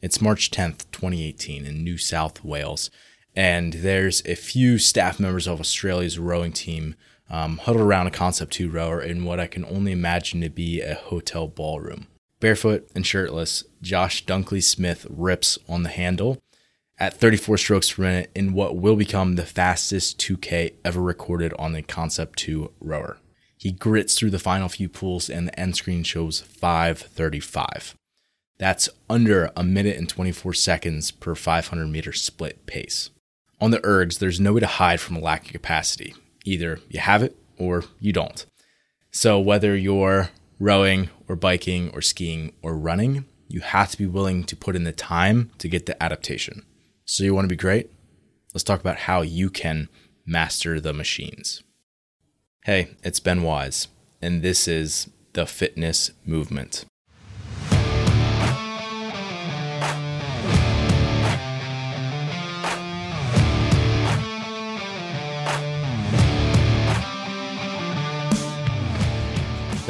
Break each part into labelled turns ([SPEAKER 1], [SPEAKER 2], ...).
[SPEAKER 1] It's March 10th, 2018, in New South Wales. And there's a few staff members of Australia's rowing team um, huddled around a Concept 2 rower in what I can only imagine to be a hotel ballroom. Barefoot and shirtless, Josh Dunkley Smith rips on the handle at 34 strokes per minute in what will become the fastest 2K ever recorded on the Concept 2 rower. He grits through the final few pulls, and the end screen shows 535. That's under a minute and 24 seconds per 500 meter split pace. On the ergs, there's no way to hide from a lack of capacity. Either you have it or you don't. So, whether you're rowing or biking or skiing or running, you have to be willing to put in the time to get the adaptation. So, you want to be great? Let's talk about how you can master the machines. Hey, it's Ben Wise, and this is the fitness movement.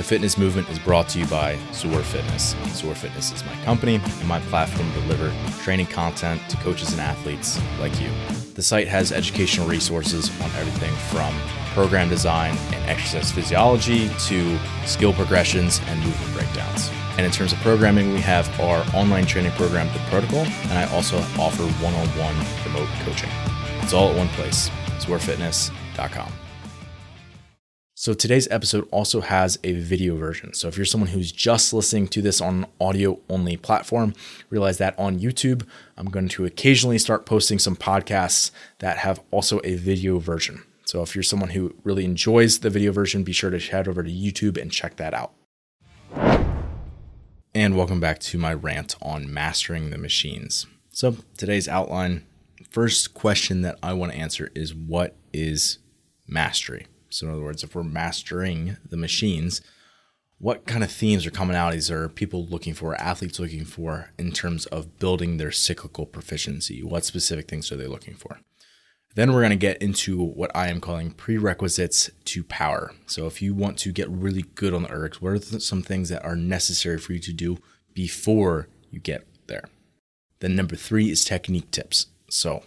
[SPEAKER 1] Fitness movement is brought to you by ZOAR Fitness. ZOAR Fitness is my company and my platform to deliver training content to coaches and athletes like you. The site has educational resources on everything from program design and exercise physiology to skill progressions and movement breakdowns. And in terms of programming, we have our online training program, The Protocol, and I also offer one on one remote coaching. It's all at one place, zoarfitness.com. So today's episode also has a video version. So if you're someone who's just listening to this on an audio only platform, realize that on YouTube, I'm going to occasionally start posting some podcasts that have also a video version. So if you're someone who really enjoys the video version, be sure to head over to YouTube and check that out. And welcome back to my rant on mastering the machines. So today's outline, first question that I want to answer is what is mastery? So, in other words, if we're mastering the machines, what kind of themes or commonalities are people looking for, athletes looking for in terms of building their cyclical proficiency? What specific things are they looking for? Then we're going to get into what I am calling prerequisites to power. So, if you want to get really good on the ergs, what are some things that are necessary for you to do before you get there? Then, number three is technique tips. So,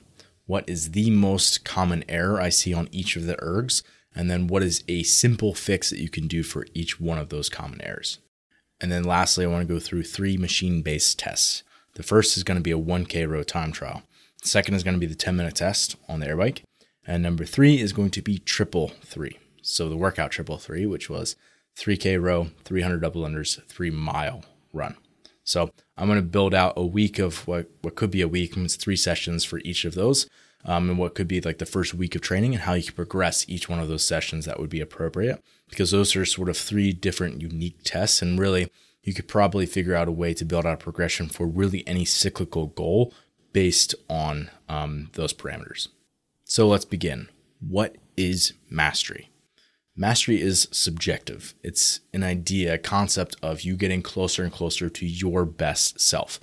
[SPEAKER 1] what is the most common error I see on each of the ergs? And then what is a simple fix that you can do for each one of those common errors. And then lastly, I want to go through three machine based tests. The first is going to be a 1K row time trial. The second is going to be the 10 minute test on the air bike. And number three is going to be triple three. So the workout triple three, which was 3K row, 300 double unders, three mile run. So I'm going to build out a week of what, what could be a week, it's three sessions for each of those um, and what could be like the first week of training and how you can progress each one of those sessions that would be appropriate. Because those are sort of three different unique tests and really you could probably figure out a way to build out a progression for really any cyclical goal based on um, those parameters. So let's begin. What is mastery? Mastery is subjective. It's an idea a concept of you getting closer and closer to your best self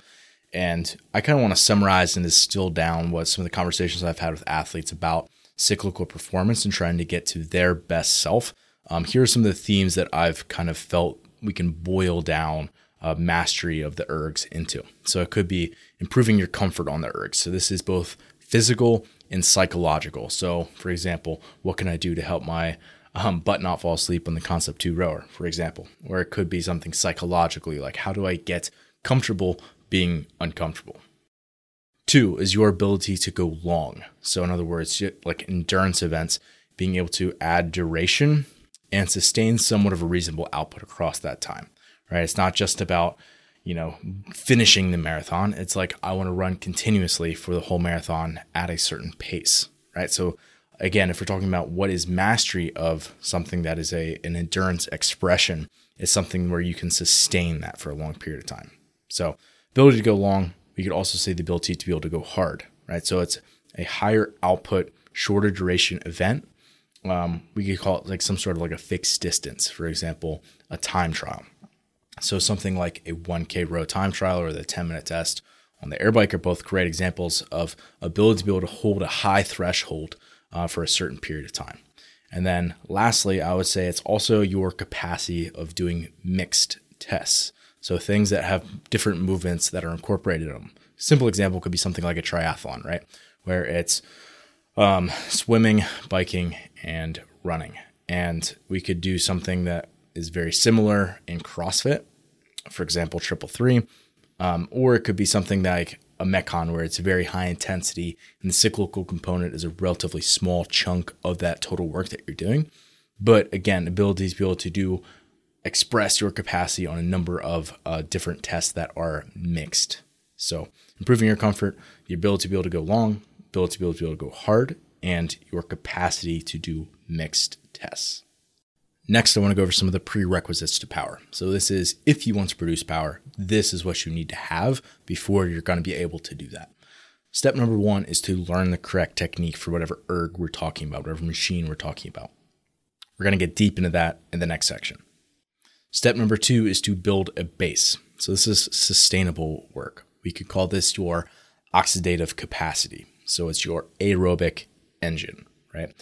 [SPEAKER 1] and I kind of want to summarize and distill down what some of the conversations I've had with athletes about cyclical performance and trying to get to their best self. Um, here are some of the themes that I've kind of felt we can boil down uh, mastery of the ergs into. So it could be improving your comfort on the ergs. So this is both physical and psychological. So, for example, what can I do to help my um, butt not fall asleep on the concept two rower, for example? Or it could be something psychologically, like how do I get comfortable being uncomfortable. Two is your ability to go long. So, in other words, like endurance events, being able to add duration and sustain somewhat of a reasonable output across that time, right? It's not just about, you know, finishing the marathon. It's like, I want to run continuously for the whole marathon at a certain pace, right? So, again, if we're talking about what is mastery of something that is a an endurance expression, it's something where you can sustain that for a long period of time. So ability to go long. We could also say the ability to be able to go hard, right? So it's a higher output, shorter duration event. Um, we could call it like some sort of like a fixed distance, for example, a time trial. So something like a 1K row time trial or the 10 minute test on the air bike are both great examples of ability to be able to hold a high threshold uh, for a certain period of time. And then lastly, I would say it's also your capacity of doing mixed tests. So things that have different movements that are incorporated in them. Simple example could be something like a triathlon, right? Where it's um, swimming, biking, and running. And we could do something that is very similar in CrossFit, for example, triple three. Um, or it could be something like a Metcon where it's very high intensity and the cyclical component is a relatively small chunk of that total work that you're doing. But again, ability to be able to do express your capacity on a number of uh, different tests that are mixed. So improving your comfort, your ability to be able to go long, ability to be able to, be able to go hard, and your capacity to do mixed tests. Next, I want to go over some of the prerequisites to power. So, this is if you want to produce power, this is what you need to have before you're going to be able to do that. Step number one is to learn the correct technique for whatever erg we're talking about, whatever machine we're talking about. We're going to get deep into that in the next section. Step number two is to build a base. So, this is sustainable work. We could call this your oxidative capacity. So, it's your aerobic engine, right?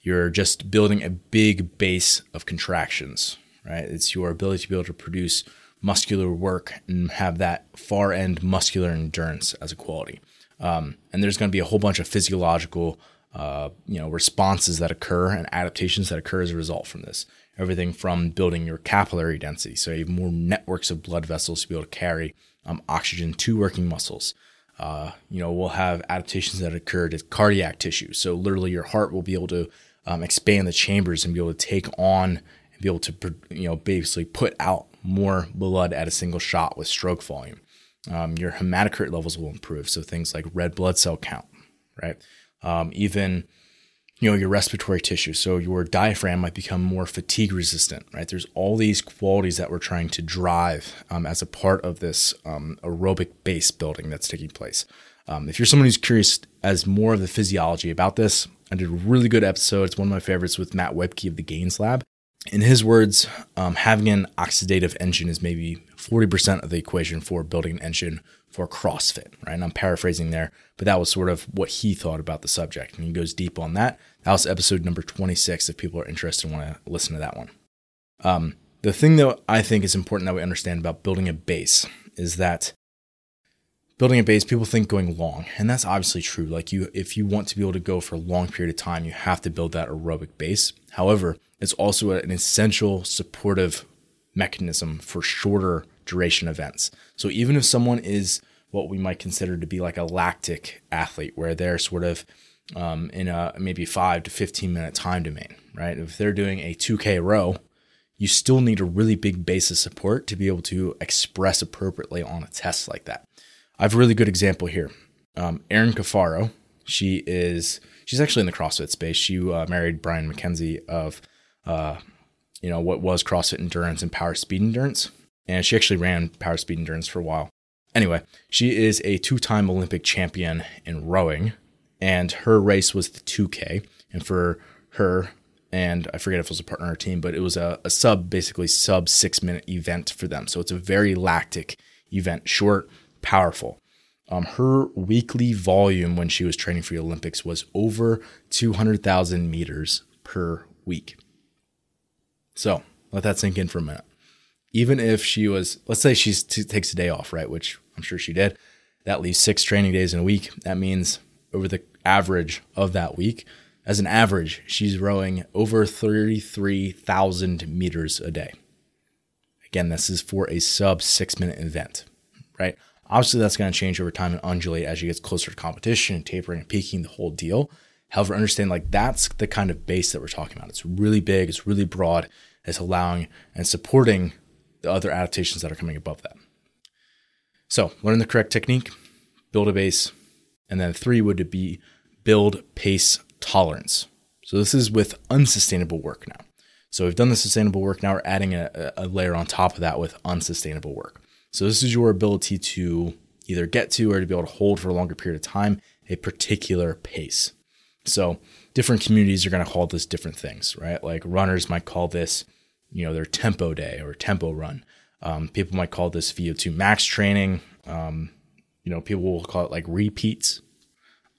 [SPEAKER 1] You're just building a big base of contractions, right? It's your ability to be able to produce muscular work and have that far end muscular endurance as a quality. Um, and there's going to be a whole bunch of physiological, uh, you know, responses that occur and adaptations that occur as a result from this. Everything from building your capillary density, so you have more networks of blood vessels to be able to carry um, oxygen to working muscles. Uh, you know, we'll have adaptations that occur to cardiac tissue. So literally, your heart will be able to um, expand the chambers and be able to take on and be able to you know basically put out more blood at a single shot with stroke volume. Um, your hematocrit levels will improve, so things like red blood cell count, right? Um, even you know your respiratory tissue, so your diaphragm might become more fatigue resistant, right? There's all these qualities that we're trying to drive um, as a part of this um, aerobic base building that's taking place. Um, if you're someone who's curious as more of the physiology about this, I did a really good episode. It's one of my favorites with Matt Webke of the Gains Lab. In his words, um, having an oxidative engine is maybe 40% of the equation for building an engine for CrossFit, right? And I'm paraphrasing there, but that was sort of what he thought about the subject. And he goes deep on that. That was episode number 26 if people are interested and want to listen to that one. Um, the thing that I think is important that we understand about building a base is that building a base, people think going long, and that's obviously true. Like you, if you want to be able to go for a long period of time, you have to build that aerobic base. However, it's also an essential supportive mechanism for shorter duration events. So even if someone is what we might consider to be like a lactic athlete, where they're sort of um, in a maybe five to 15 minute time domain, right? If they're doing a 2K row, you still need a really big base of support to be able to express appropriately on a test like that. I have a really good example here. Um, Erin Cafaro, she is she's actually in the CrossFit space. She uh, married Brian MacKenzie of uh, you know what was CrossFit Endurance and Power Speed Endurance, and she actually ran Power Speed Endurance for a while. Anyway, she is a two-time Olympic champion in rowing, and her race was the 2K. And for her, and I forget if it was a partner or team, but it was a, a sub, basically sub six minute event for them. So it's a very lactic event, short, powerful. Um, her weekly volume when she was training for the Olympics was over 200,000 meters per week. So let that sink in for a minute. Even if she was, let's say she t- takes a day off, right? Which I'm sure she did. That leaves six training days in a week. That means over the average of that week, as an average, she's rowing over 33,000 meters a day. Again, this is for a sub six minute event, right? Obviously, that's going to change over time and undulate as she gets closer to competition and tapering and peaking the whole deal. However, understand like that's the kind of base that we're talking about. It's really big, it's really broad, it's allowing and supporting the other adaptations that are coming above that. So, learn the correct technique, build a base, and then three would be build pace tolerance. So, this is with unsustainable work now. So, we've done the sustainable work, now we're adding a, a layer on top of that with unsustainable work. So this is your ability to either get to or to be able to hold for a longer period of time a particular pace. So different communities are going to call this different things, right? Like runners might call this, you know, their tempo day or tempo run. Um, people might call this VO2 max training. Um, you know, people will call it like repeats,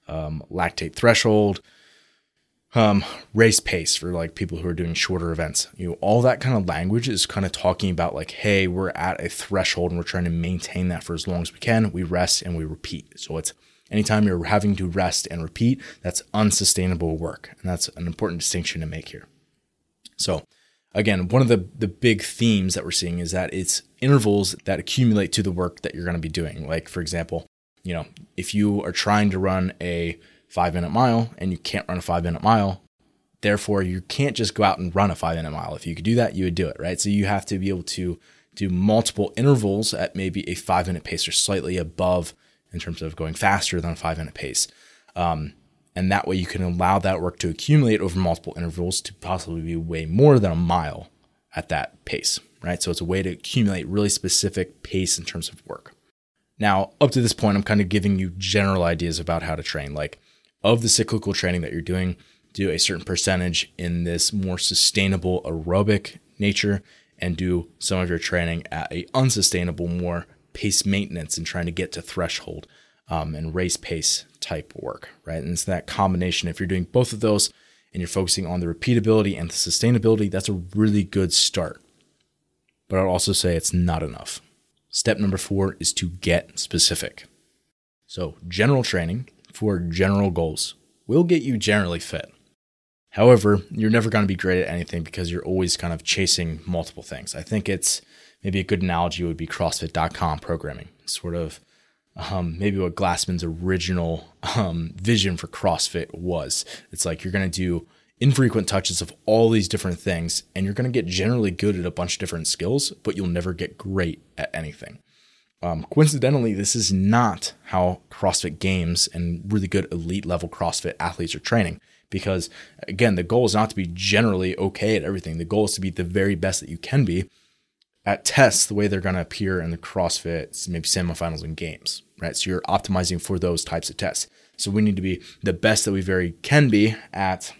[SPEAKER 1] um, lactate threshold. um, race pace for like people who are doing shorter events. You know, all that kind of language is kind of talking about like, hey, we're at a threshold and we're trying to maintain that for as long as we can. We rest and we repeat. So it's anytime you're having to rest and repeat, that's unsustainable work. And that's an important distinction to make here. So again, one of the, the big themes that we're seeing is that it's intervals that accumulate to the work that you're going to be doing. Like, for example, you know, if you are trying to run a five minute mile and you can't run a five minute mile, therefore you can't just go out and run a five minute mile. If you could do that, you would do it, right? So you have to be able to do multiple intervals at maybe a five minute pace or slightly above in terms of going faster than a five minute pace. Um, and that way you can allow that work to accumulate over multiple intervals to possibly be way more than a mile at that pace, right? So it's a way to accumulate really specific pace in terms of work. Now, up to this point, I'm kind of giving you general ideas about how to train. Like of the cyclical training that you're doing, do a certain percentage in this more sustainable aerobic nature and do some of your training at a unsustainable, more pace maintenance and trying to get to threshold um, and race pace type work, right? And it's that combination. If you're doing both of those and you're focusing on the repeatability and the sustainability, that's a really good start. But I'd also say it's not enough. Step number four is to get specific. So, general training for general goals will get you generally fit. However, you're never going to be great at anything because you're always kind of chasing multiple things. I think it's maybe a good analogy would be CrossFit.com programming, sort of um, maybe what Glassman's original um, vision for CrossFit was. It's like you're going to do infrequent touches of all these different things, and you're going to get generally good at a bunch of different skills, but you'll never get great at anything. Um, coincidentally, this is not how CrossFit games and really good elite level CrossFit athletes are training. Because again, the goal is not to be generally okay at everything. The goal is to be the very best that you can be at tests the way they're going to appear in the CrossFit, maybe semifinals and games, right? So you're optimizing for those types of tests. So we need to be the best that we very can be at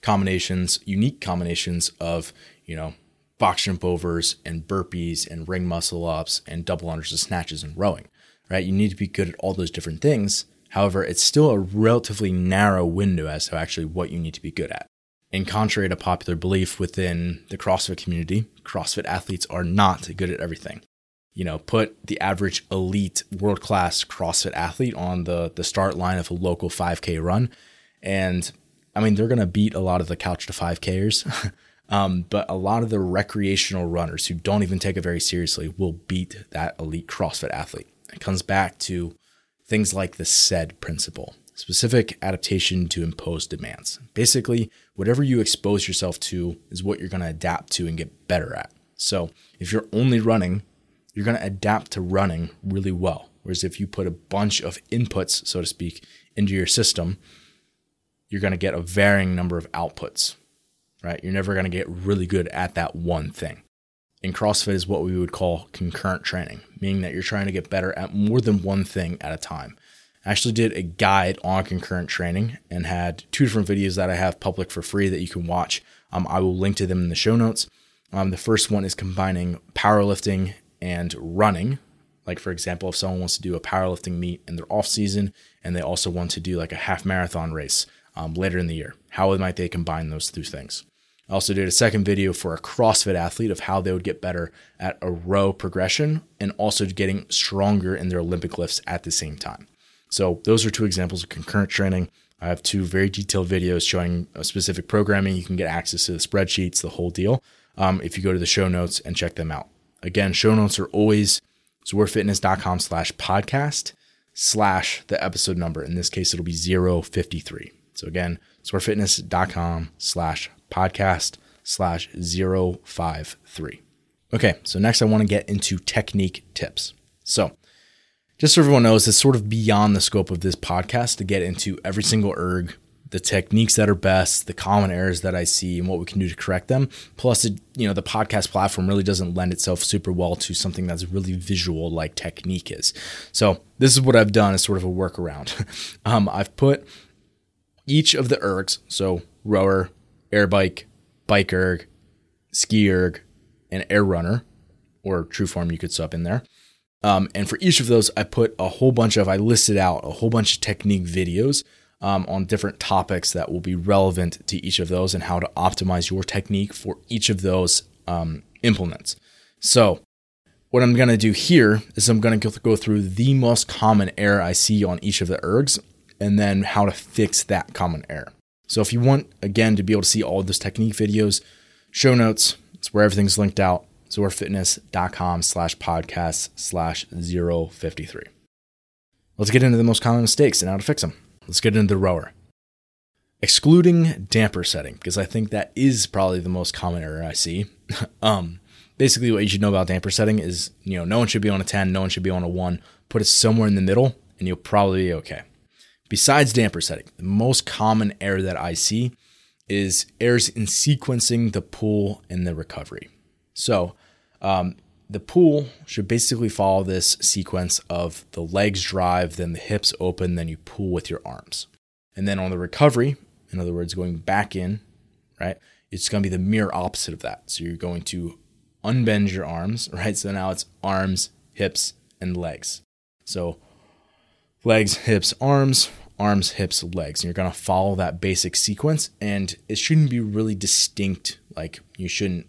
[SPEAKER 1] combinations, unique combinations of, you know, box jump overs and burpees and ring muscle ups and double unders and snatches and rowing, right? You need to be good at all those different things. However, it's still a relatively narrow window as to actually what you need to be good at. And contrary to popular belief within the CrossFit community, CrossFit athletes are not good at everything. You know, put the average elite world class CrossFit athlete on the, the start line of a local 5K run. And I mean, they're going to beat a lot of the couch to 5Kers. um, but a lot of the recreational runners who don't even take it very seriously will beat that elite CrossFit athlete. It comes back to things like the SAID principle specific adaptation to imposed demands. Basically, whatever you expose yourself to is what you're going to adapt to and get better at. So, if you're only running, you're going to adapt to running really well. Whereas if you put a bunch of inputs, so to speak, into your system, you're going to get a varying number of outputs, right? You're never going to get really good at that one thing. In CrossFit is what we would call concurrent training, meaning that you're trying to get better at more than one thing at a time. I actually did a guide on concurrent training and had two different videos that I have public for free that you can watch. Um, I will link to them in the show notes. Um, the first one is combining powerlifting and running. Like, for example, if someone wants to do a powerlifting meet in their off season and they also want to do like a half marathon race um, later in the year, how might they combine those two things? I also did a second video for a CrossFit athlete of how they would get better at a row progression and also getting stronger in their Olympic lifts at the same time. So those are two examples of concurrent training. I have two very detailed videos showing specific programming. You can get access to the spreadsheets, the whole deal, um, if you go to the show notes and check them out. Again, show notes are always zoarfitness.com slash podcast slash the episode number. In this case, it'll be 053. So again, zoarfitness.com slash podcast slash 053. Okay, so next I want to get into technique tips. So just so everyone knows, it's sort of beyond the scope of this podcast to get into every single erg, the techniques that are best, the common errors that I see, and what we can do to correct them. Plus, it, you know, the podcast platform really doesn't lend itself super well to something that's really visual like technique is. So this is what I've done as sort of a workaround. um, I've put each of the ergs, so rower, air bike, bike erg, ski erg, and air runner, or true form you could sub in there um, and for each of those, I put a whole bunch of, I listed out a whole bunch of technique videos um, on different topics that will be relevant to each of those and how to optimize your technique for each of those um, implements. So, what I'm going to do here is I'm going to go through the most common error I see on each of the ergs and then how to fix that common error. So, if you want, again, to be able to see all of those technique videos, show notes, it's where everything's linked out, zoarfitness.com slash podcast slash 053. Let's get into the most common mistakes and how to fix them. Let's get into the rower. Excluding damper setting, because I think that is probably the most common error I see. um, basically, what you should know about damper setting is, you know, no one should be on a 10, no one should be on a 1. Put it somewhere in the middle, and you'll probably be okay. Besides damper setting, the most common error that I see is errors in sequencing the pull and the recovery. So, um, the pull should basically follow this sequence of the legs drive, then the hips open, then you pull with your arms. And then on the recovery, in other words, going back in, right, it's going to be the mirror opposite of that. So you're going to unbend your arms, right? So now it's arms, hips, and legs. So legs, hips, arms, arms, hips, legs. And you're going to follow that basic sequence. And it shouldn't be really distinct. Like you shouldn't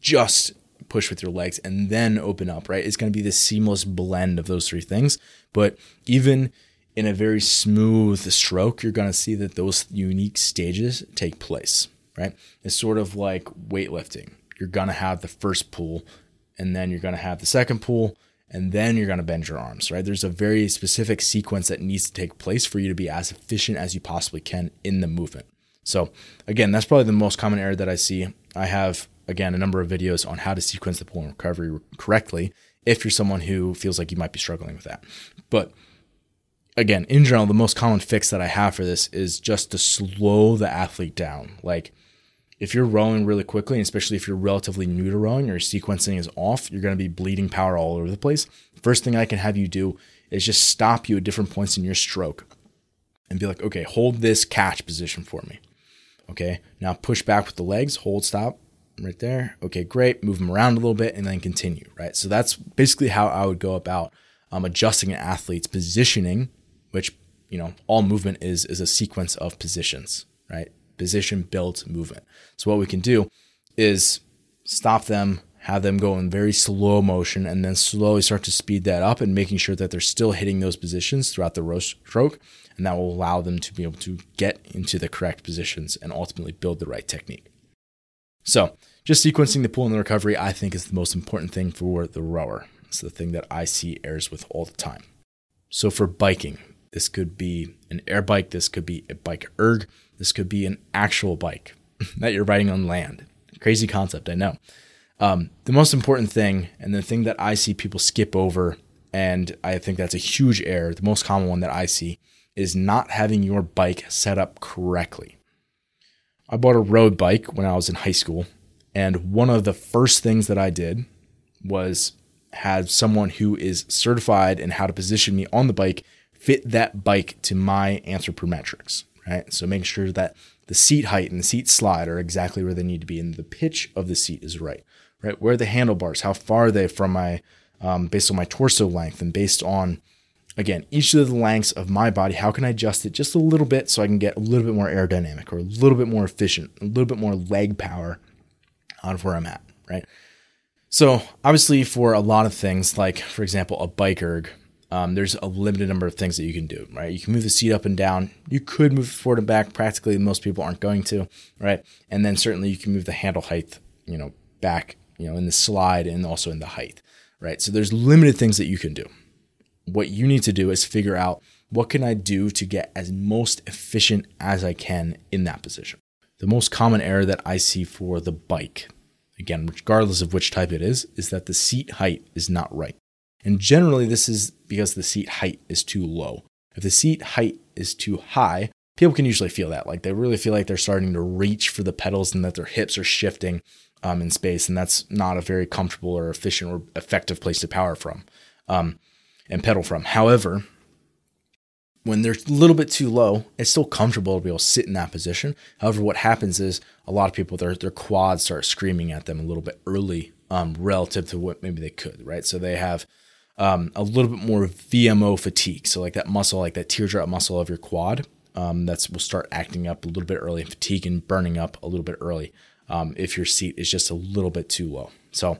[SPEAKER 1] just push with your legs and then open up, right? It's going to be this seamless blend of those three things. But even in a very smooth stroke, you're going to see that those unique stages take place, right? It's sort of like weightlifting. You're going to have the first pull, and then you're going to have the second pull, and then you're going to bend your arms, right? There's a very specific sequence that needs to take place for you to be as efficient as you possibly can in the movement. So, again, that's probably the most common error that I see. I have again, a number of videos on how to sequence the pull and recovery correctly if you're someone who feels like you might be struggling with that. But again, in general, the most common fix that I have for this is just to slow the athlete down. Like if you're rowing really quickly, and especially if you're relatively new to rowing, your sequencing is off, you're going to be bleeding power all over the place. First thing I can have you do is just stop you at different points in your stroke and be like, okay, hold this catch position for me. Okay, now push back with the legs, hold, stop, right there. Okay, great. Move them around a little bit and then continue, right? So that's basically how I would go about um, adjusting an athlete's positioning, which, you know, all movement is, is a sequence of positions, right? Position, built, movement. So what we can do is stop them, have them go in very slow motion, and then slowly start to speed that up and making sure that they're still hitting those positions throughout the row stroke. And that will allow them to be able to get into the correct positions and ultimately build the right technique. So, just sequencing the pull and the recovery, I think, is the most important thing for the rower. It's the thing that I see errors with all the time. So, for biking, this could be an air bike, this could be a bike erg, this could be an actual bike that you're riding on land. Crazy concept, I know. Um, the most important thing, and the thing that I see people skip over, and I think that's a huge error, the most common one that I see, is not having your bike set up correctly. I bought a road bike when I was in high school, and one of the first things that I did was have someone who is certified in how to position me on the bike fit that bike to my anthropometrics, right? So make sure that the seat height and the seat slide are exactly where they need to be, and the pitch of the seat is right, right? Where the handlebars, how far are they from my, um, based on my torso length and based on again, each of the lengths of my body, how can I adjust it just a little bit so I can get a little bit more aerodynamic or a little bit more efficient, a little bit more leg power of where I'm at, right? So, obviously, for a lot of things, like for example, a bike erg, um, there's a limited number of things that you can do, right? You can move the seat up and down. You could move forward and back. Practically, most people aren't going to, right? And then certainly you can move the handle height, you know, back, you know, in the slide and also in the height, right? So there's limited things that you can do what you need to do is figure out what can I do to get as most efficient as I can in that position. The most common error that I see for the bike, again, regardless of which type it is, is that the seat height is not right. And generally, this is because the seat height is too low. If the seat height is too high, people can usually feel that. Like they really feel like they're starting to reach for the pedals and that their hips are shifting um, in space. And that's not a very comfortable or efficient or effective place to power from. Um, and pedal from. However, when they're a little bit too low, it's still comfortable to be able to sit in that position. However, what happens is a lot of people their their quads start screaming at them a little bit early, um, relative to what maybe they could, right? So they have um, a little bit more VMO fatigue. So like that muscle, like that teardrop muscle of your quad, um, that's will start acting up a little bit early, fatigue and burning up a little bit early um, if your seat is just a little bit too low. So,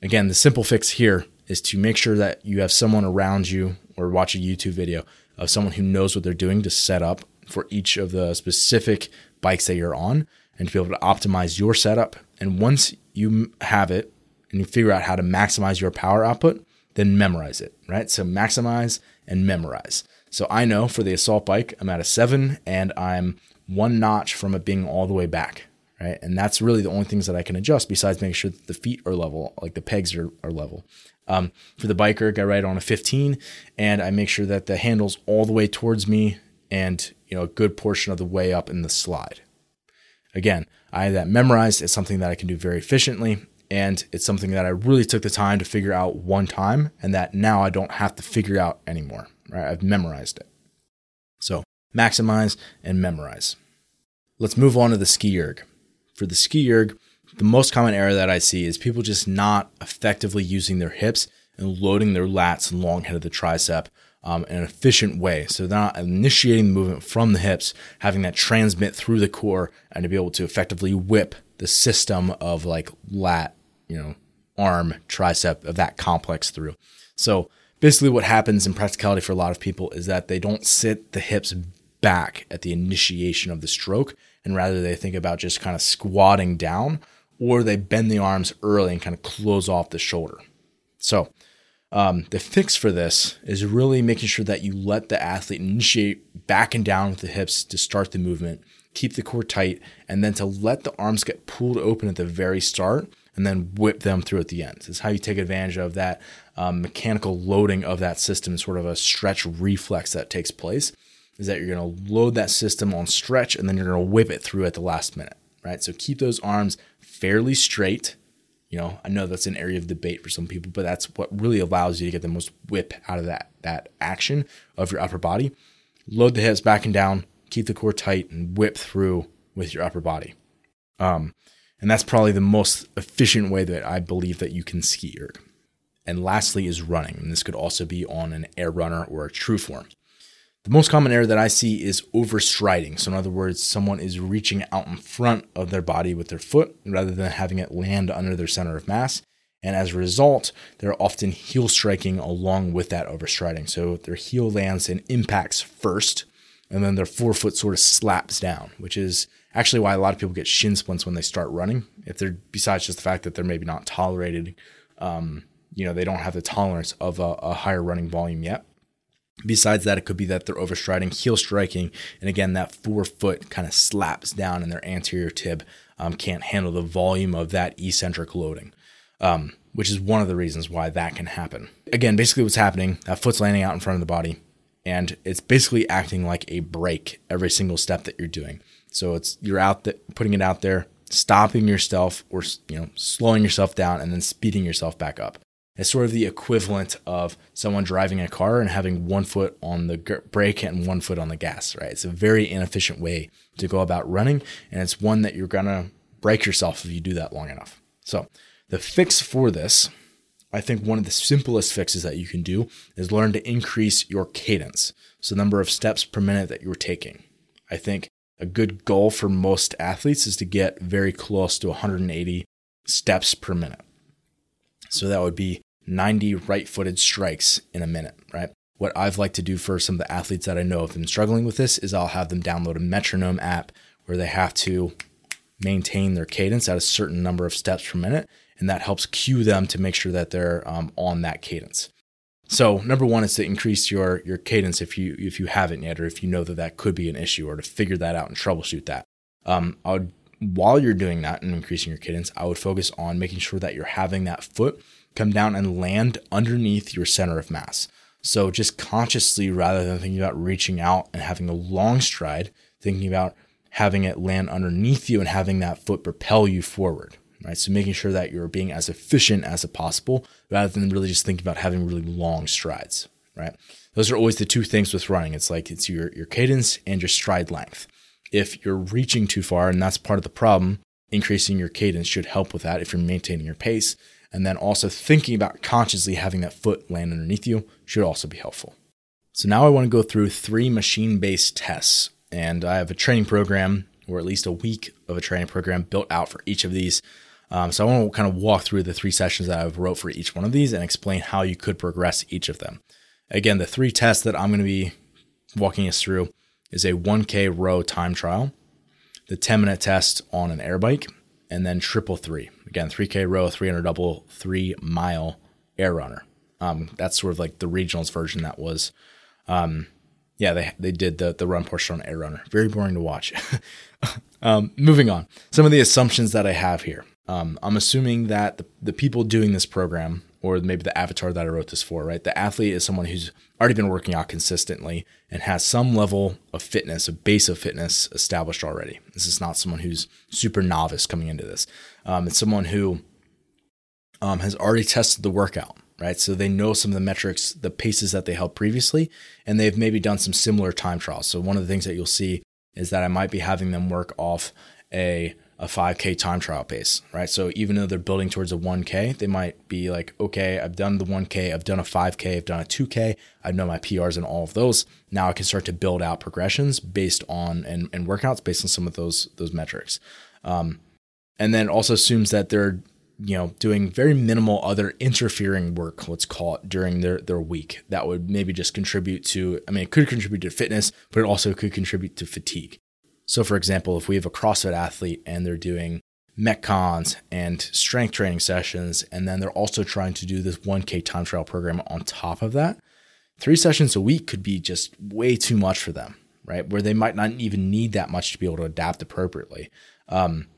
[SPEAKER 1] again, the simple fix here is to make sure that you have someone around you or watch a YouTube video of someone who knows what they're doing to set up for each of the specific bikes that you're on and to be able to optimize your setup. And once you have it and you figure out how to maximize your power output, then memorize it, right? So maximize and memorize. So I know for the assault bike, I'm at a seven and I'm one notch from it being all the way back, right? And that's really the only things that I can adjust besides making sure that the feet are level, like the pegs are, are level. Um, for the bike erg, I ride on a 15 and I make sure that the handle's all the way towards me and, you know, a good portion of the way up in the slide. Again, I have that memorized. It's something that I can do very efficiently. And it's something that I really took the time to figure out one time and that now I don't have to figure out anymore. Right? I've memorized it. So maximize and memorize. Let's move on to the ski erg. For the ski erg, the most common error that I see is people just not effectively using their hips and loading their lats and long head of the tricep um, in an efficient way. So they're not initiating the movement from the hips, having that transmit through the core, and to be able to effectively whip the system of like lat, you know, arm, tricep of that complex through. So basically, what happens in practicality for a lot of people is that they don't sit the hips back at the initiation of the stroke, and rather they think about just kind of squatting down, or they bend the arms early and kind of close off the shoulder. So um, the fix for this is really making sure that you let the athlete initiate back and down with the hips to start the movement, keep the core tight, and then to let the arms get pulled open at the very start and then whip them through at the end. This is how you take advantage of that um, mechanical loading of that system, sort of a stretch reflex that takes place. Is that you're going to load that system on stretch and then you're going to whip it through at the last minute, right? So keep those arms fairly straight you know, I know that's an area of debate for some people, but that's what really allows you to get the most whip out of that that action of your upper body. Load the hips back and down, keep the core tight, and whip through with your upper body. Um, and that's probably the most efficient way that I believe that you can ski erg. And lastly is running, and this could also be on an air runner or a true form. The most common error that I see is overstriding. So, in other words, someone is reaching out in front of their body with their foot rather than having it land under their center of mass. And as a result, they're often heel striking along with that overstriding. So, their heel lands and impacts first, and then their forefoot sort of slaps down, which is actually why a lot of people get shin splints when they start running. If they're besides just the fact that they're maybe not tolerated, um, you know, they don't have the tolerance of a, a higher running volume yet. Besides that, it could be that they're overstriding, heel striking, and again, that forefoot kind of slaps down and their anterior tib um, can't handle the volume of that eccentric loading, um, which is one of the reasons why that can happen. Again, basically, what's happening that foot's landing out in front of the body, and it's basically acting like a brake every single step that you're doing. So it's you're out th- putting it out there, stopping yourself, or you know, slowing yourself down, and then speeding yourself back up. It's sort of the equivalent of someone driving a car and having one foot on the brake and one foot on the gas, right? It's a very inefficient way to go about running, and it's one that you're gonna break yourself if you do that long enough. So, the fix for this, I think one of the simplest fixes that you can do is learn to increase your cadence. So, the number of steps per minute that you're taking. I think a good goal for most athletes is to get very close to 180 steps per minute. So that would be 90 right footed strikes in a minute, right? What I've liked to do for some of the athletes that I know have been struggling with this is I'll have them download a metronome app where they have to maintain their cadence at a certain number of steps per minute. And that helps cue them to make sure that they're um, on that cadence. So number one is to increase your your cadence if you if you haven't yet, or if you know that that could be an issue, or to figure that out and troubleshoot that. Um, I would while you're doing that and increasing your cadence, I would focus on making sure that you're having that foot come down and land underneath your center of mass. So just consciously, rather than thinking about reaching out and having a long stride, thinking about having it land underneath you and having that foot propel you forward. Right. So making sure that you're being as efficient as possible rather than really just thinking about having really long strides. Right. Those are always the two things with running. It's like it's your, your cadence and your stride length. If you're reaching too far, and that's part of the problem, increasing your cadence should help with that if you're maintaining your pace. And then also thinking about consciously having that foot land underneath you should also be helpful. So now I want to go through three machine based tests and I have a training program or at least a week of a training program built out for each of these. Um, so I want to kind of walk through the three sessions that I've wrote for each one of these and explain how you could progress each of them. Again, the three tests that I'm going to be walking us through is a 1K row time trial, the 10 minute test on an air bike, and then triple three. Again, 3K row, 300 double, three mile air runner. Um, that's sort of like the regionals version that was. Um, yeah, they they did the the run portion on air runner. Very boring to watch. um, moving on, some of the assumptions that I have here. Um, I'm assuming that the, the people doing this program, or maybe the avatar that I wrote this for, right? The athlete is someone who's already been working out consistently and has some level of fitness, a base of fitness established already. This is not someone who's super novice coming into this. Um, it's someone who um, has already tested the workout, right? So they know some of the metrics, the paces that they held previously, and they've maybe done some similar time trials. So one of the things that you'll see is that I might be having them work off a a 5K time trial pace, right? So even though they're building towards a 1K, they might be like, okay, I've done the 1K, I've done a 5K, I've done a 2K, I know my PRs and all of those. Now I can start to build out progressions based on and, and workouts based on some of those those metrics. Um, and then also assumes that they're you know doing very minimal other interfering work let's call it during their their week that would maybe just contribute to i mean it could contribute to fitness but it also could contribute to fatigue so, for example, if we have a CrossFit athlete and they're doing Metcons and strength training sessions, and then they're also trying to do this 1K time trial program on top of that, three sessions a week could be just way too much for them, right? Where they might not even need that much to be able to adapt appropriately. Um,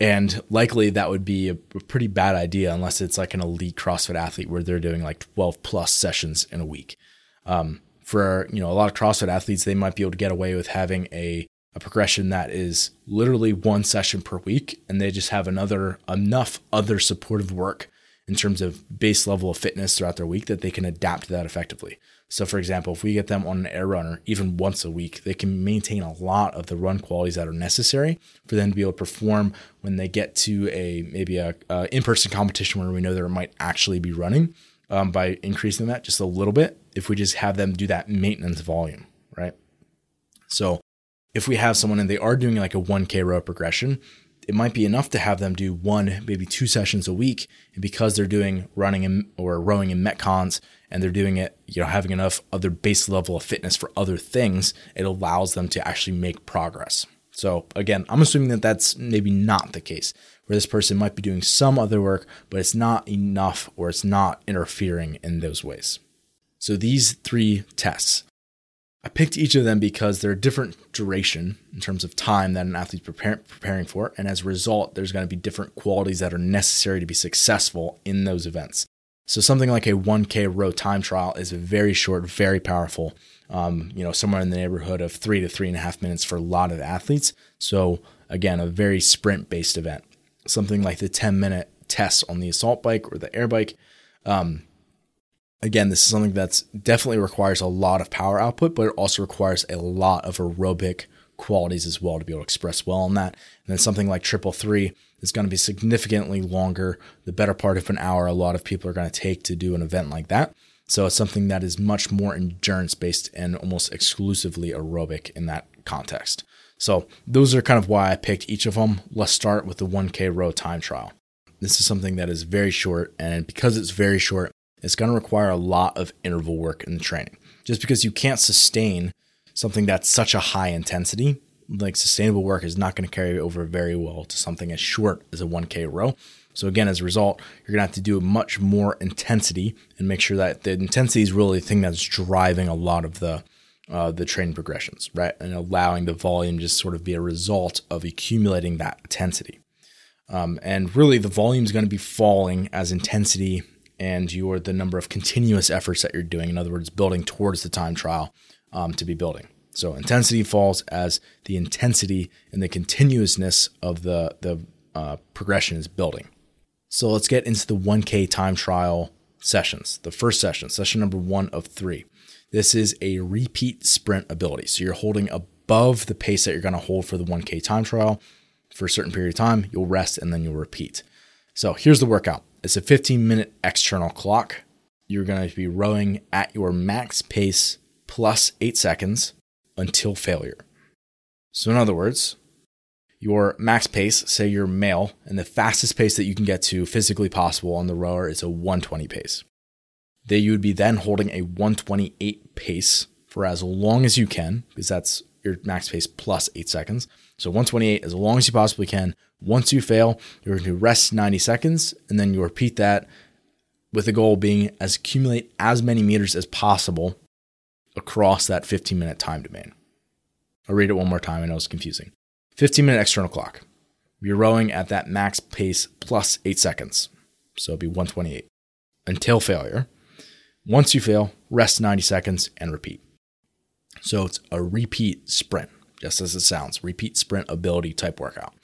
[SPEAKER 1] and likely that would be a pretty bad idea unless it's like an elite CrossFit athlete where they're doing like 12 plus sessions in a week. Um, for you know a lot of CrossFit athletes, they might be able to get away with having a a progression that is literally one session per week and they just have another enough other supportive work in terms of base level of fitness throughout their week that they can adapt to that effectively. So for example, if we get them on an air runner even once a week, they can maintain a lot of the run qualities that are necessary for them to be able to perform when they get to a maybe a, a in-person competition where we know there might actually be running um, by increasing that just a little bit if we just have them do that maintenance volume, right? So if we have someone and they are doing like a 1K row progression, it might be enough to have them do one, maybe two sessions a week. And because they're doing running in, or rowing in Metcons and they're doing it, you know, having enough other base level of fitness for other things, it allows them to actually make progress. So again, I'm assuming that that's maybe not the case, where this person might be doing some other work, but it's not enough or it's not interfering in those ways. So these three tests, I picked each of them because they're a different duration in terms of time that an athlete's prepare, preparing for. And as a result, there's going to be different qualities that are necessary to be successful in those events. So something like a 1K row time trial is a very short, very powerful. Um, you know, somewhere in the neighborhood of three to three and a half minutes for a lot of athletes. So again, a very sprint based event. Something like the 10 minute test on the assault bike or the air bike. Um, again, this is something that's definitely requires a lot of power output, but it also requires a lot of aerobic qualities as well to be able to express well on that. And then something like triple three is going to be significantly longer, the better part of an hour. A lot of people are going to take to do an event like that. So it's something that is much more endurance based and almost exclusively aerobic in that context. So those are kind of why I picked each of them. Let's start with the 1K row time trial. This is something that is very short, and because it's very short, it's going to require a lot of interval work in the training. Just because you can't sustain something that's such a high intensity, like sustainable work is not going to carry over very well to something as short as a 1K row. So again, as a result, you're going to have to do much more intensity and make sure that the intensity is really the thing that's driving a lot of the uh, the training progressions, right? And allowing the volume just sort of be a result of accumulating that intensity. Um, and really, the volume is going to be falling as intensity and your the number of continuous efforts that you're doing. In other words, building towards the time trial um, to be building. So intensity falls as the intensity and the continuousness of the the uh, progression is building. So let's get into the 1K time trial sessions. The first session, session number one of three. This is a repeat sprint ability. So you're holding above the pace that you're going to hold for the 1K time trial for a certain period of time. You'll rest and then you'll repeat. So here's the workout it's a 15 minute external clock. You're going to be rowing at your max pace plus eight seconds until failure. So, in other words, your max pace, say you're male, and the fastest pace that you can get to physically possible on the rower is a 120 pace. That you would be then holding a 128 pace for as long as you can, because that's your max pace plus eight seconds. So 128 as long as you possibly can. Once you fail, you're going to rest 90 seconds, and then you repeat that with the goal being as accumulate as many meters as possible across that 15 minute time domain. I'll read it one more time. I know it's confusing. 15 minute external clock. You're rowing at that max pace plus eight seconds. So it'd be 128 until failure. Once you fail, rest 90 seconds and repeat. So it's a repeat sprint, as it sounds, repeat sprint ability type workout.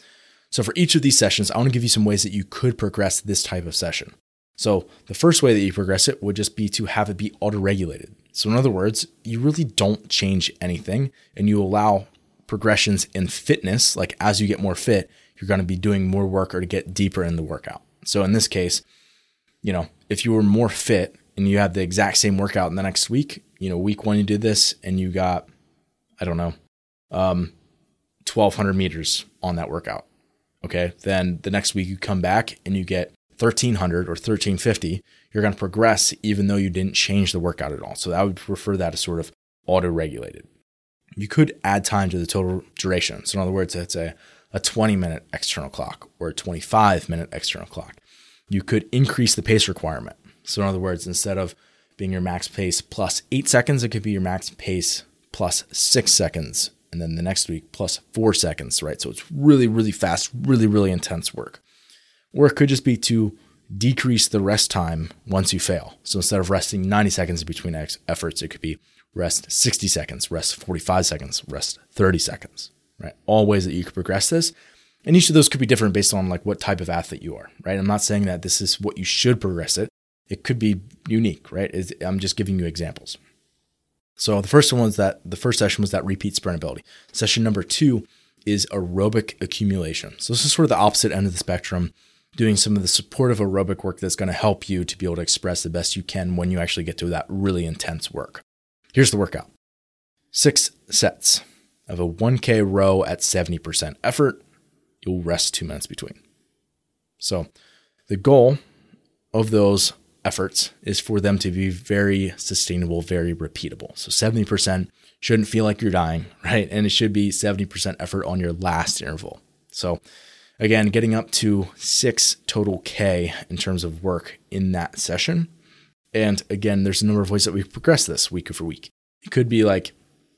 [SPEAKER 1] So for each of these sessions, I want to give you some ways that you could progress this type of session. So the first way that you progress it would just be to have it be auto-regulated. So in other words, you really don't change anything and you allow progressions in fitness, like as you get more fit, you're going to be doing more work or to get deeper in the workout. So in this case, you know, if you were more fit and you had the exact same workout in the next week, you know, week one you did this and you got, I don't know, um, 1200 meters on that workout. Okay. Then the next week you come back and you get 1300 or 1350. You're going to progress even though you didn't change the workout at all. So I would refer that as sort of auto regulated. You could add time to the total duration. So in other words, it's a, a 20 minute external clock or a 25 minute external clock. You could increase the pace requirement. So in other words, instead of being your max pace plus eight seconds, it could be your max pace plus six seconds. And then the next week plus four seconds, right? So it's really, really fast, really, really intense work. Or it could just be to decrease the rest time once you fail. So instead of resting 90 seconds between efforts, it could be rest 60 seconds, rest 45 seconds, rest 30 seconds, right? All ways that you could progress this. And each of those could be different based on like what type of athlete you are, right? I'm not saying that this is what you should progress it it could be unique, right? I'm just giving you examples. So the first one was that the first session was that repeat sprint ability. Session number two is aerobic accumulation. So this is sort of the opposite end of the spectrum, doing some of the supportive aerobic work that's going to help you to be able to express the best you can when you actually get to that really intense work. Here's the workout. Six sets of a 1K row at 70% effort. You'll rest two minutes between. So the goal of those efforts is for them to be very sustainable, very repeatable. So 70% shouldn't feel like you're dying, right? And it should be 70% effort on your last interval. So again, getting up to six total K in terms of work in that session. And again, there's a number of ways that we progress this week over week. It could be like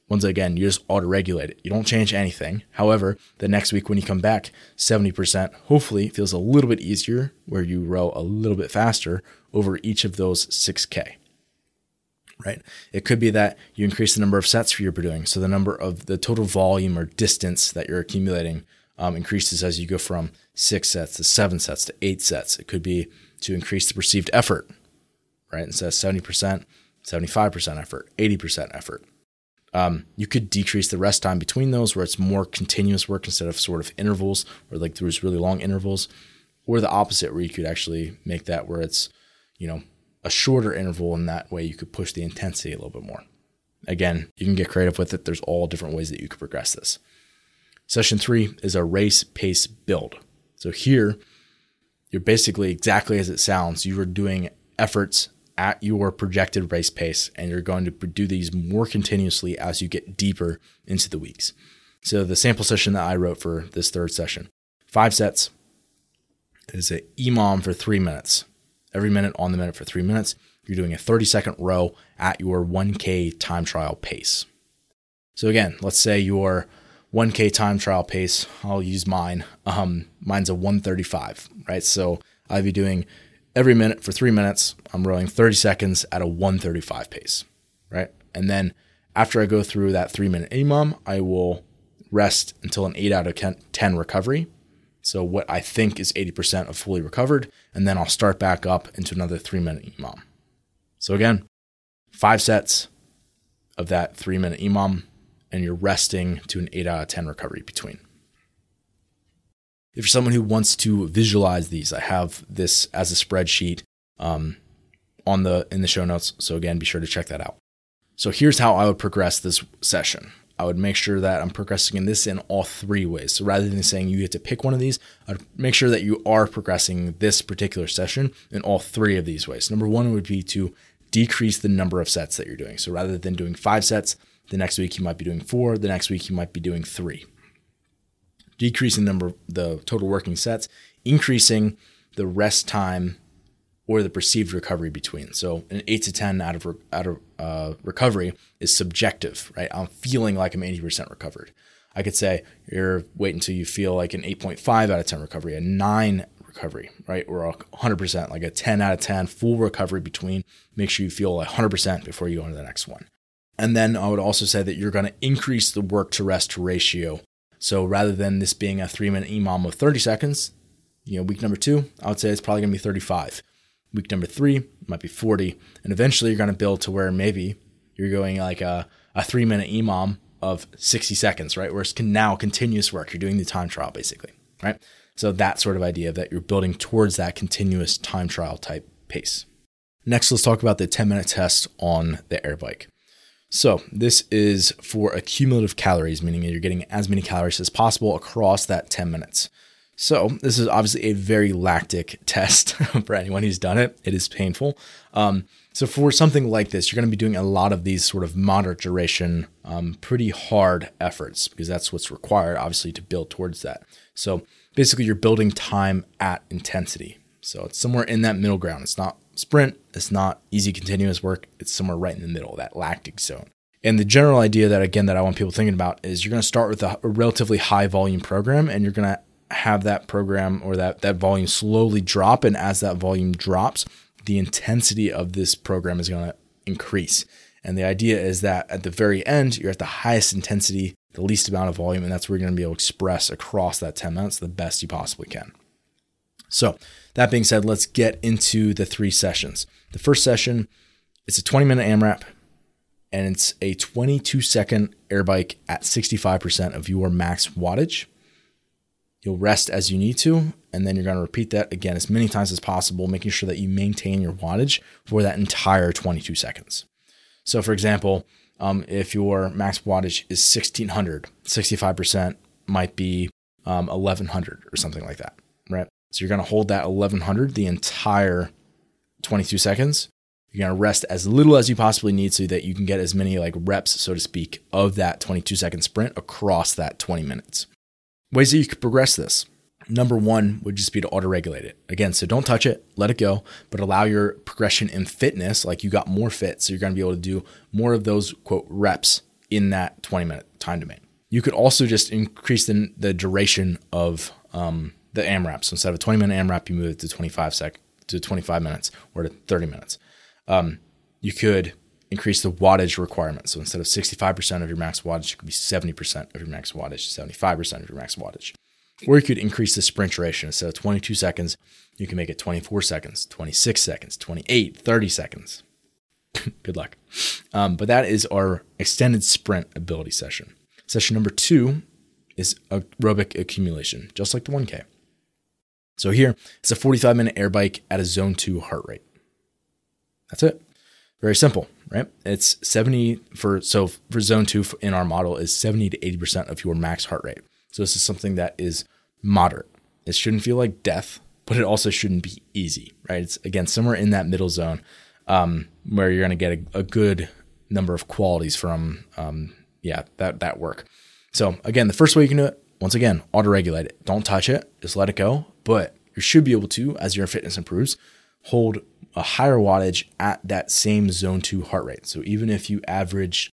[SPEAKER 1] once again, you just auto regulate it. You don't change anything. However, the next week when you come back, 70% hopefully feels a little bit easier where you row a little bit faster over each of those 6K. Right? It could be that you increase the number of sets for you're doing. So the number of the total volume or distance that you're accumulating um, increases as you go from six sets to seven sets to eight sets. It could be to increase the perceived effort, right? Instead of 70%, 75% effort, 80% effort um, you could decrease the rest time between those where it's more continuous work instead of sort of intervals or like those really long intervals, or the opposite where you could actually make that where it's, you know, a shorter interval and that way you could push the intensity a little bit more. Again, you can get creative with it. There's all different ways that you could progress this. Session three is a race pace build. So here, you're basically exactly as it sounds. You are doing efforts at your projected race pace, and you're going to do these more continuously as you get deeper into the weeks. So, the sample session that I wrote for this third session five sets is an EMOM for three minutes. Every minute on the minute for three minutes. You're doing a 30 second row at your 1K time trial pace. So, again, let's say your 1K time trial pace, I'll use mine. Um, mine's a 135, right? So, I'll be doing every minute for three minutes, I'm rowing 30 seconds at a 135 pace, right? And then after I go through that three minute EMOM, I will rest until an eight out of 10 recovery. So what I think is 80% of fully recovered. And then I'll start back up into another three minute EMOM. So again, five sets of that three minute EMOM, and you're resting to an eight out of 10 recovery between. If you're someone who wants to visualize these, I have this as a spreadsheet um, on the in the show notes. So again, be sure to check that out. So here's how I would progress this session. I would make sure that I'm progressing in this in all three ways. So rather than saying you get to pick one of these, I'd make sure that you are progressing this particular session in all three of these ways. Number one would be to decrease the number of sets that you're doing. So rather than doing five sets, the next week you might be doing four, the next week you might be doing three. Decreasing the number the total working sets, increasing the rest time or the perceived recovery between. So an eight to ten out of out of uh, recovery is subjective, right? I'm feeling like I'm 80% recovered. I could say you're wait until you feel like an 8.5 out of 10 recovery, a nine recovery, right? Or a 100%, like a 10 out of 10 full recovery between. Make sure you feel 100% before you go into the next one. And then I would also say that you're going to increase the work to rest ratio. So rather than this being a three minute EMOM of 30 seconds, you know, week number two, I would say it's probably going to be 35. Week number three might be 40. And eventually you're going to build to where maybe you're going like a, a three minute EMOM of 60 seconds, right? Where it's now continuous work. You're doing the time trial basically, right? So that sort of idea that you're building towards that continuous time trial type pace. Next, let's talk about the 10 minute test on the air bike. So this is for accumulative calories, meaning you're getting as many calories as possible across that 10 minutes. So this is obviously a very lactic test for anyone who's done it. It is painful. Um, so for something like this, you're going to be doing a lot of these sort of moderate duration, um, pretty hard efforts because that's what's required, obviously, to build towards that. So basically, you're building time at intensity. So it's somewhere in that middle ground. It's not sprint. It's not easy continuous work. It's somewhere right in the middle, that lactic zone. And the general idea that again that I want people thinking about is you're going to start with a, a relatively high volume program, and you're going to have that program or that that volume slowly drop and as that volume drops the intensity of this program is going to increase. And the idea is that at the very end you're at the highest intensity the least amount of volume and that's where you're going to be able to express across that 10 minutes the best you possibly can. So that being said let's get into the three sessions. The first session it's a 20 minute amrap and it's a 22 second air bike at 65% of your max wattage You'll rest as you need to, and then you're going to repeat that again as many times as possible, making sure that you maintain your wattage for that entire 22 seconds. So, for example, um, if your max wattage is 1600, 65% might be um, 1100 or something like that, right? So, you're going to hold that 1100 the entire 22 seconds. You're going to rest as little as you possibly need so that you can get as many like reps, so to speak, of that 22 second sprint across that 20 minutes. Ways that you could progress this. Number one would just be to auto regulate it. Again, so don't touch it, let it go, but allow your progression in fitness, like you got more fit. So you're going to be able to do more of those quote reps in that 20 minute time domain. You could also just increase the, the duration of um, the AMRAP. So instead of a 20 minute AMRAP, you move it to 25 sec to 25 minutes or to 30 minutes. Um, you could increase the wattage requirement. So instead of 65% of your max wattage, it could be 70% of your max wattage, 75% of your max wattage. Or you could increase the sprint duration. Instead of 22 seconds, you can make it 24 seconds, 26 seconds, 28, 30 seconds. Good luck. Um, but that is our extended sprint ability session. Session number two is aerobic accumulation, just like the 1K. So here, it's a 45 minute air bike at a zone two heart rate. That's it. Very simple, right? It's 70 for so for zone 2 in our model is 70 to 80% of your max heart rate. So this is something that is moderate. It shouldn't feel like death, but it also shouldn't be easy, right? It's again somewhere in that middle zone um, where you're going to get a, a, good number of qualities from um, yeah that that work. So again, the first way you can do it, once again, auto regulate it. Don't touch it, just let it go. But you should be able to, as your fitness improves, hold a higher wattage at that same zone 2 heart rate. So even if you average,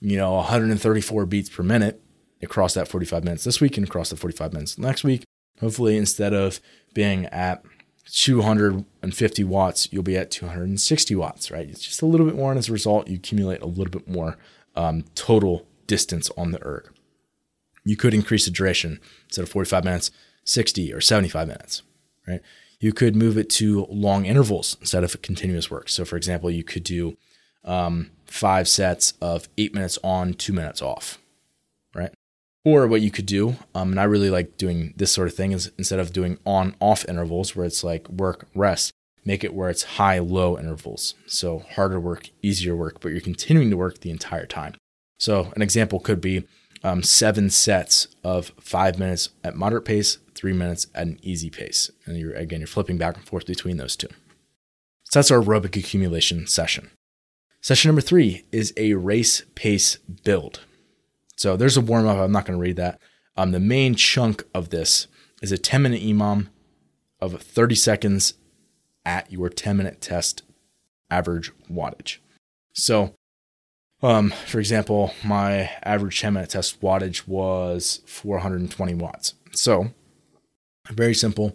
[SPEAKER 1] you know, 134 beats per minute across that 45 minutes this week and across the 45 minutes next week, hopefully instead of being at 250 watts, you'll be at 260 watts, right? It's just a little bit more, and as a result, you accumulate a little bit more um, total distance on the erg. You could increase the duration instead of 45 minutes, 60 or 75 minutes, right? You could move it to long intervals instead of continuous work. So, for example, you could do um, five sets of eight minutes on, two minutes off, right? Or what you could do, um, and I really like doing this sort of thing, is instead of doing on off intervals where it's like work, rest, make it where it's high low intervals. So, harder work, easier work, but you're continuing to work the entire time. So, an example could be um, seven sets of five minutes at moderate pace, three minutes at an easy pace. And you're, again, you're flipping back and forth between those two. So, that's our aerobic accumulation session. Session number three is a race pace build. So, there's a warm up. I'm not going to read that. Um, the main chunk of this is a 10 minute EMOM of 30 seconds at your 10 minute test average wattage. So, um, for example, my average 10 minute test wattage was 420 watts. So, very simple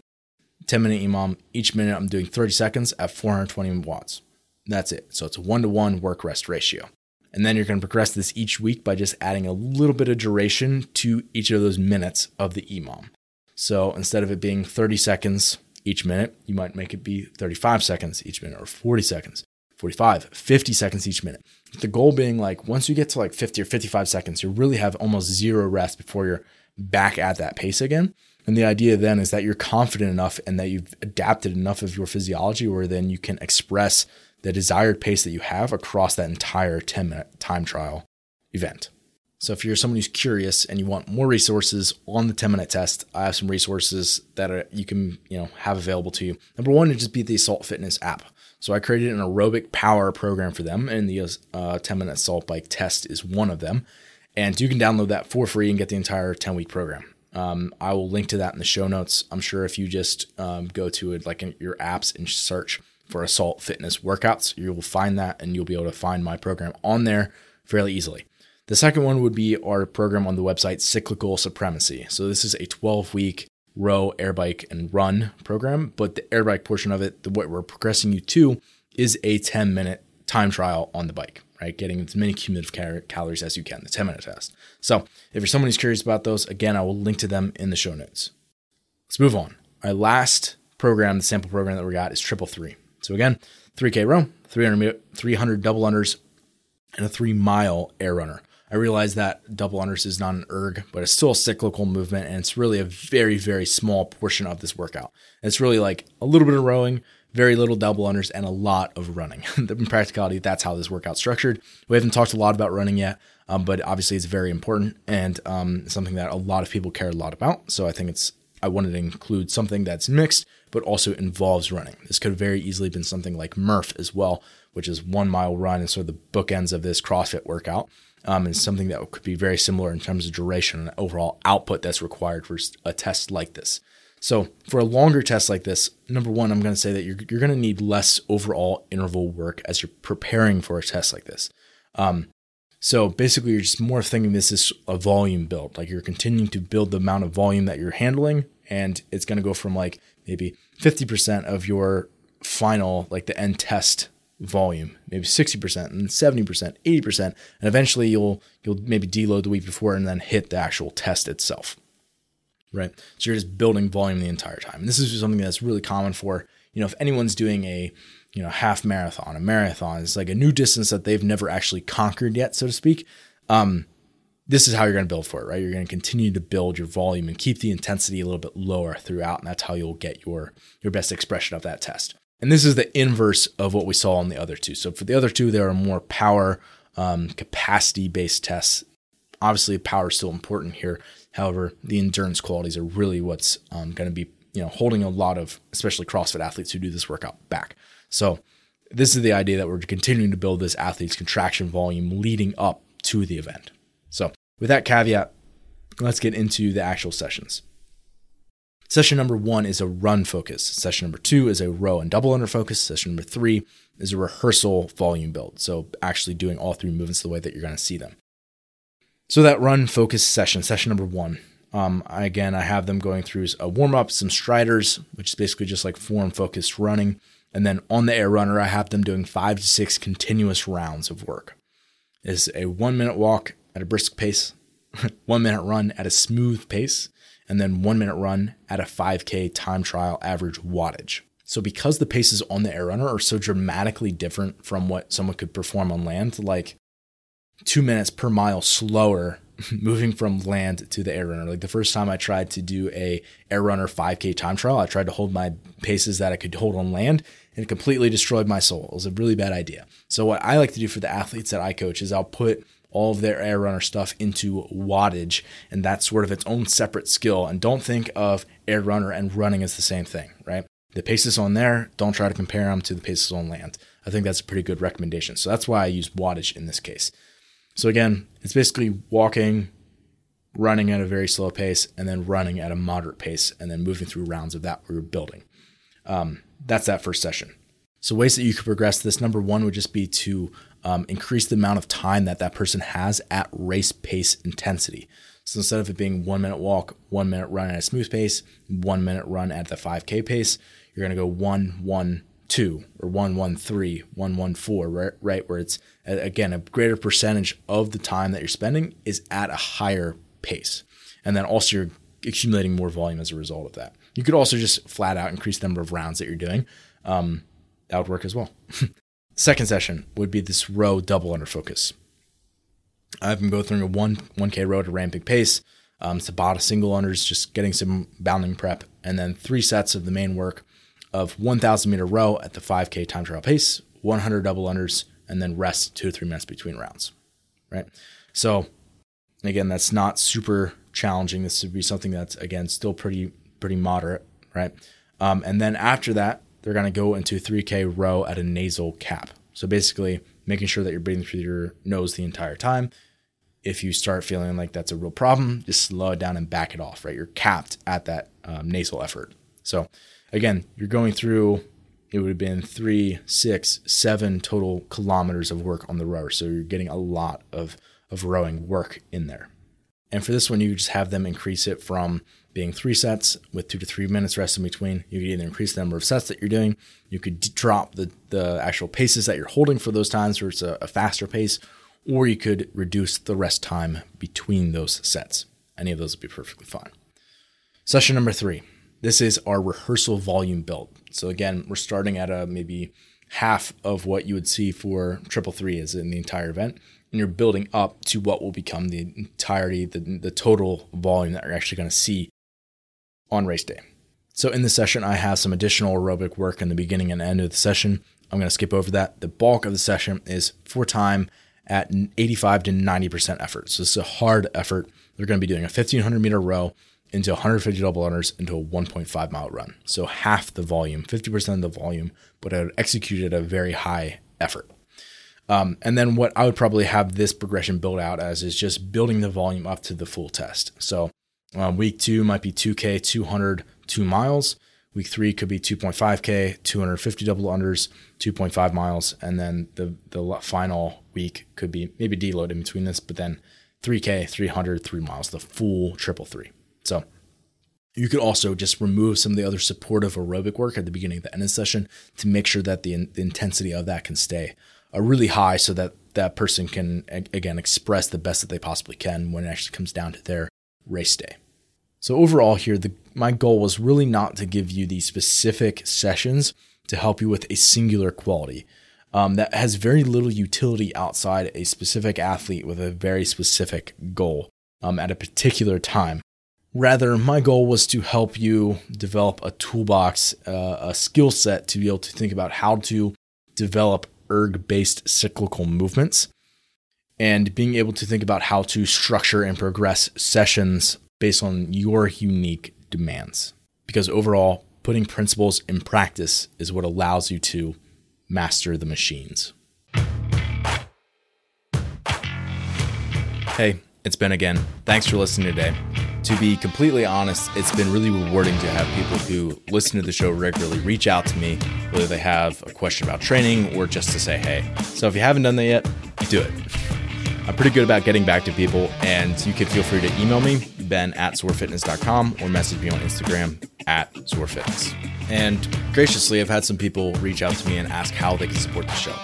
[SPEAKER 1] 10 minute EMOM. Each minute I'm doing 30 seconds at 420 watts. That's it. So, it's a one to one work rest ratio. And then you're going to progress this each week by just adding a little bit of duration to each of those minutes of the EMOM. So, instead of it being 30 seconds each minute, you might make it be 35 seconds each minute or 40 seconds, 45, 50 seconds each minute. The goal being like once you get to like 50 or 55 seconds, you really have almost zero rest before you're back at that pace again. And the idea then is that you're confident enough and that you've adapted enough of your physiology where then you can express the desired pace that you have across that entire 10 minute time trial event. So if you're someone who's curious and you want more resources on the 10 minute test, I have some resources that are, you can, you know, have available to you. Number one would just be the Assault Fitness app. So I created an aerobic power program for them, and the uh, 10 minute assault bike test is one of them. And you can download that for free and get the entire 10 week program. Um, I will link to that in the show notes. I'm sure if you just um, go to it, like in your apps and search for Assault Fitness workouts, you will find that and you'll be able to find my program on there fairly easily. The second one would be our program on the website, Cyclical Supremacy. So this is a 12 week row, air bike, and run program. But the air bike portion of it, the, what we're progressing you to, is a 10 minute time trial on the bike, right? Getting as many cumulative cal- calories as you can, the 10 minute test. So if you're someone who's curious about those, again, I will link to them in the show notes. Let's move on. Our last program, the sample program that we got is triple three. So again, 3K row, 300, 300 double unders, and a three mile air runner. I realize that double unders is not an erg, but it's still a cyclical movement, and it's really a very, very small portion of this workout. It's really like a little bit of rowing, very little double unders, and a lot of running. In practicality, that's how this workout's structured. We haven't talked a lot about running yet, um, but obviously it's very important and um, something that a lot of people care a lot about. So I think it's I wanted to include something that's mixed, but also involves running. This could have very easily been something like Murph as well, which is one mile run and sort of the bookends of this CrossFit workout um, and something that could be very similar in terms of duration and overall output that's required for a test like this. So, for a longer test like this, number one, I'm going to say that you're, you're going to need less overall interval work as you're preparing for a test like this. Um, so, basically, you're just more thinking this is a volume build. Like you're continuing to build the amount of volume that you're handling, and it's going to go from like maybe 50% of your final, like the end test volume, maybe 60% and 70%, 80%, and eventually you'll you'll maybe deload the week before and then hit the actual test itself. Right? So you're just building volume the entire time. And this is something that's really common for, you know, if anyone's doing a, you know, half marathon, a marathon, it's like a new distance that they've never actually conquered yet, so to speak. Um, this is how you're going to build for it, right? You're going to continue to build your volume and keep the intensity a little bit lower throughout, and that's how you'll get your your best expression of that test. And this is the inverse of what we saw on the other two. So for the other two, there are more power um, capacity based tests. Obviously, power is still important here. However, the endurance qualities are really what's um, going to be you know holding a lot of especially CrossFit athletes who do this workout back. So this is the idea that we're continuing to build this athlete's contraction volume leading up to the event. So with that caveat, let's get into the actual sessions. Session number one is a run focus. Session number two is a row and double under focus. Session number three is a rehearsal volume build. So actually doing all three movements the way that you're going to see them. So that run focus session, session number one. Um, again, I have them going through a warm up, some striders, which is basically just like form focused running. And then on the air runner, I have them doing five to six continuous rounds of work. Is a one minute walk at a brisk pace, one minute run at a smooth pace, and then one minute run at a 5K time trial average wattage. So, because the paces on the air runner are so dramatically different from what someone could perform on land, like two minutes per mile slower moving from land to the air runner. Like the first time I tried to do a air runner 5K time trial, I tried to hold my paces that I could hold on land and it completely destroyed my soul. It was a really bad idea. So, what I like to do for the athletes that I coach is I'll put all of their air runner stuff into wattage, and that's sort of its own separate skill. And don't think of air runner and running as the same thing, right? The paces on there, don't try to compare them to the paces on land. I think that's a pretty good recommendation. So that's why I use wattage in this case. So again, it's basically walking, running at a very slow pace, and then running at a moderate pace, and then moving through rounds of that we're building. Um, that's that first session. So ways that you could progress this. Number one would just be to um, increase the amount of time that that person has at race pace intensity. So instead of it being one minute walk, one minute run at a smooth pace, one minute run at the 5K pace, you're going to go one, one, two, or one, one, three, one, one, four, right? Right, where it's again a greater percentage of the time that you're spending is at a higher pace, and then also you're accumulating more volume as a result of that. You could also just flat out increase the number of rounds that you're doing. Um, that would work as well. Second session would be this row double under focus. I've been going through a one 1K row at a ramping pace. Um, Tabata single unders, just getting some bounding prep, and then three sets of the main work of 1,000 meter row at the 5K time trial pace, 100 double unders, and then rest two to three minutes between rounds. Right. So, again, that's not super challenging. This would be something that's again still pretty pretty moderate. Right. Um, and then after that, they're going to go into 3K row at a nasal cap. So basically, making sure that you're breathing through your nose the entire time. If you start feeling like that's a real problem, just slow it down and back it off, right? You're capped at that um, nasal effort. So again, you're going through, it would have been three, six, seven total kilometers of work on the rower. So you're getting a lot of, of rowing work in there. And for this one, you just have them increase it from being three sets with two to three minutes rest in between. You could either increase the number of sets that you're doing, you could drop the, the actual paces that you're holding for those times where it's a, a faster pace, or you could reduce the rest time between those sets. Any of those would be perfectly fine. Session number three. This is our rehearsal volume build. So again, we're starting at a maybe half of what you would see for triple three is in the entire event and you're building up to what will become the entirety, the, the total volume that you're actually going to see on race day. So in the session, I have some additional aerobic work in the beginning and end of the session. I'm going to skip over that. The bulk of the session is for time at 85 to 90% effort. So this is a hard effort. They're going to be doing a 1500 meter row into 150 double unders into a 1.5 mile run. So half the volume, 50% of the volume, but I would execute at a very high effort. Um, and then what I would probably have this progression built out as is just building the volume up to the full test. So um, week two might be 2K, 200, two miles. Week three could be 2.5K, 250 double unders, 2.5 miles. And then the, the final week could be maybe deload in between this, but then 3K, 300, three miles, the full triple three. So you could also just remove some of the other supportive aerobic work at the beginning of the end of the session to make sure that the, the intensity of that can stay uh, really high so that that person can again express the best that they possibly can when it actually comes down to their race day. So overall here the my goal was really not to give you these specific sessions to help you with a singular quality um, that has very little utility outside a specific athlete with a very specific goal um, at a particular time. Rather, my goal was to help you develop a toolbox, uh, a skill set to be able to think about how to develop erg based cyclical movements and being able to think about how to structure and progress sessions based on your unique demands. Because overall, putting principles in practice is what allows you to master the machines. Hey, it's been again. Thanks for listening today to be completely honest, it's been really rewarding to have people who listen to the show regularly reach out to me, whether they have a question about training or just to say hey. So if you haven't done that yet, do it. I'm pretty good about getting back to people, and you can feel free to email me, ben at zoarfitness.com, or message me on Instagram at zoarfitness. And graciously, I've had some people reach out to me and ask how they can support the show.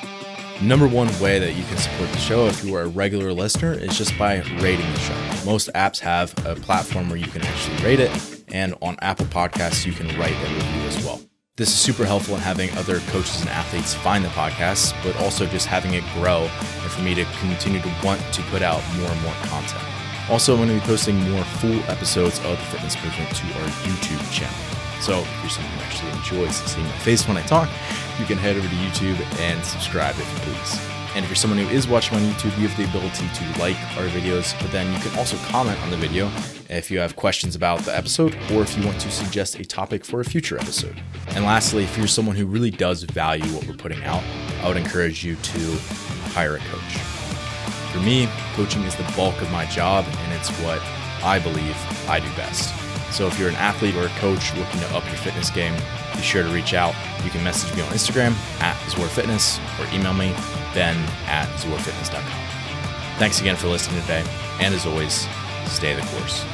[SPEAKER 1] Number one way that you can support the show if you are a regular listener is just by rating the show. Most apps have a platform where you can actually rate it, and on Apple Podcasts, you can write a review as well. This is super helpful in having other coaches and athletes find the podcast, but also just having it grow and for me to continue to want to put out more and more content. Also, I'm going to be posting more full episodes of the fitness movement to our YouTube channel. So if you're someone who actually enjoys seeing my face when I talk, you can head over to YouTube and subscribe if you please. And if you're someone who is watching on YouTube, you have the ability to like our videos, but then you can also comment on the video if you have questions about the episode or if you want to suggest a topic for a future episode. And lastly, if you're someone who really does value what we're putting out, I would encourage you to hire a coach. For me, coaching is the bulk of my job, and it's what I believe I do best. So if you're an athlete or a coach looking to up your fitness game, be sure to reach out. You can message me on Instagram at ZOAR Fitness or email me, ben at zoarfitness.com. Thanks again for listening today, and as always, stay the course.